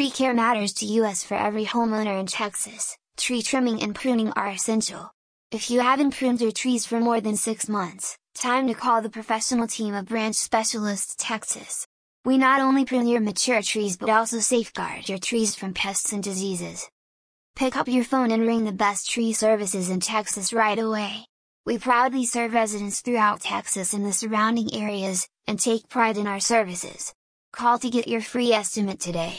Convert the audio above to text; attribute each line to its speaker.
Speaker 1: Tree care matters to us for every homeowner in Texas, tree trimming and pruning are essential. If you haven't pruned your trees for more than 6 months, time to call the professional team of Branch Specialists Texas. We not only prune your mature trees but also safeguard your trees from pests and diseases. Pick up your phone and ring the best tree services in Texas right away! We proudly serve residents throughout Texas and the surrounding areas, and take pride in our services. Call to get your free estimate today!